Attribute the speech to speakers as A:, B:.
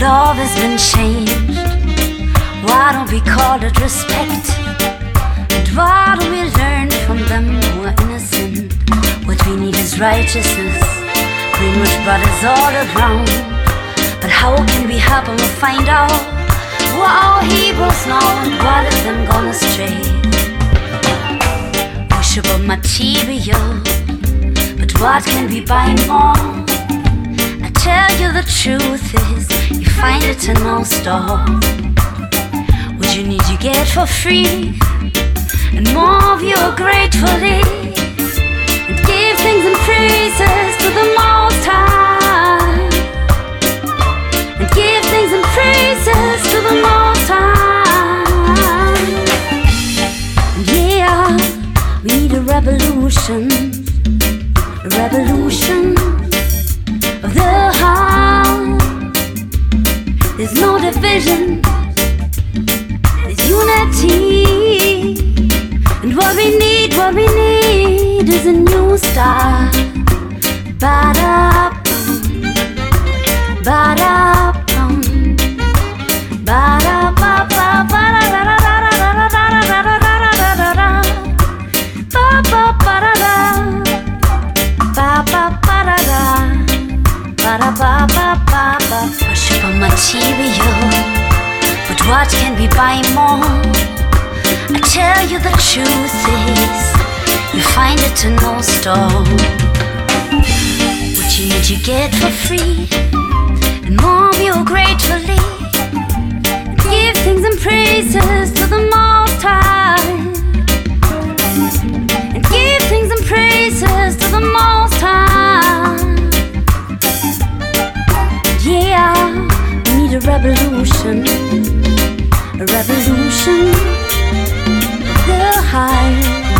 A: love has been changed. Why don't we call it respect? And why don't we learn from them who are innocent? What we need is righteousness. Greenwich brothers all around. But how can we help them find out who are our heroes now and what is them gone astray? Of material, but what can we buy more? I tell you the truth is, find it in no store. What you need, you get for free, and more of you gratefully. And give things and praises to the Most High. And give thanks and praises to the Most High. Yeah, we need a revolution, a revolution There's no division, there's unity. And what we need, what we need is a new start. Ba-da, bum ba-da, ba-da, Ba-da-ba-ba-ba-ba. Worship of material, but what can we buy more? I tell you the truth is, you find it in no store. What you need, you get for free, and more you gratefully. Give thanks and praises revolution, a revolution of the.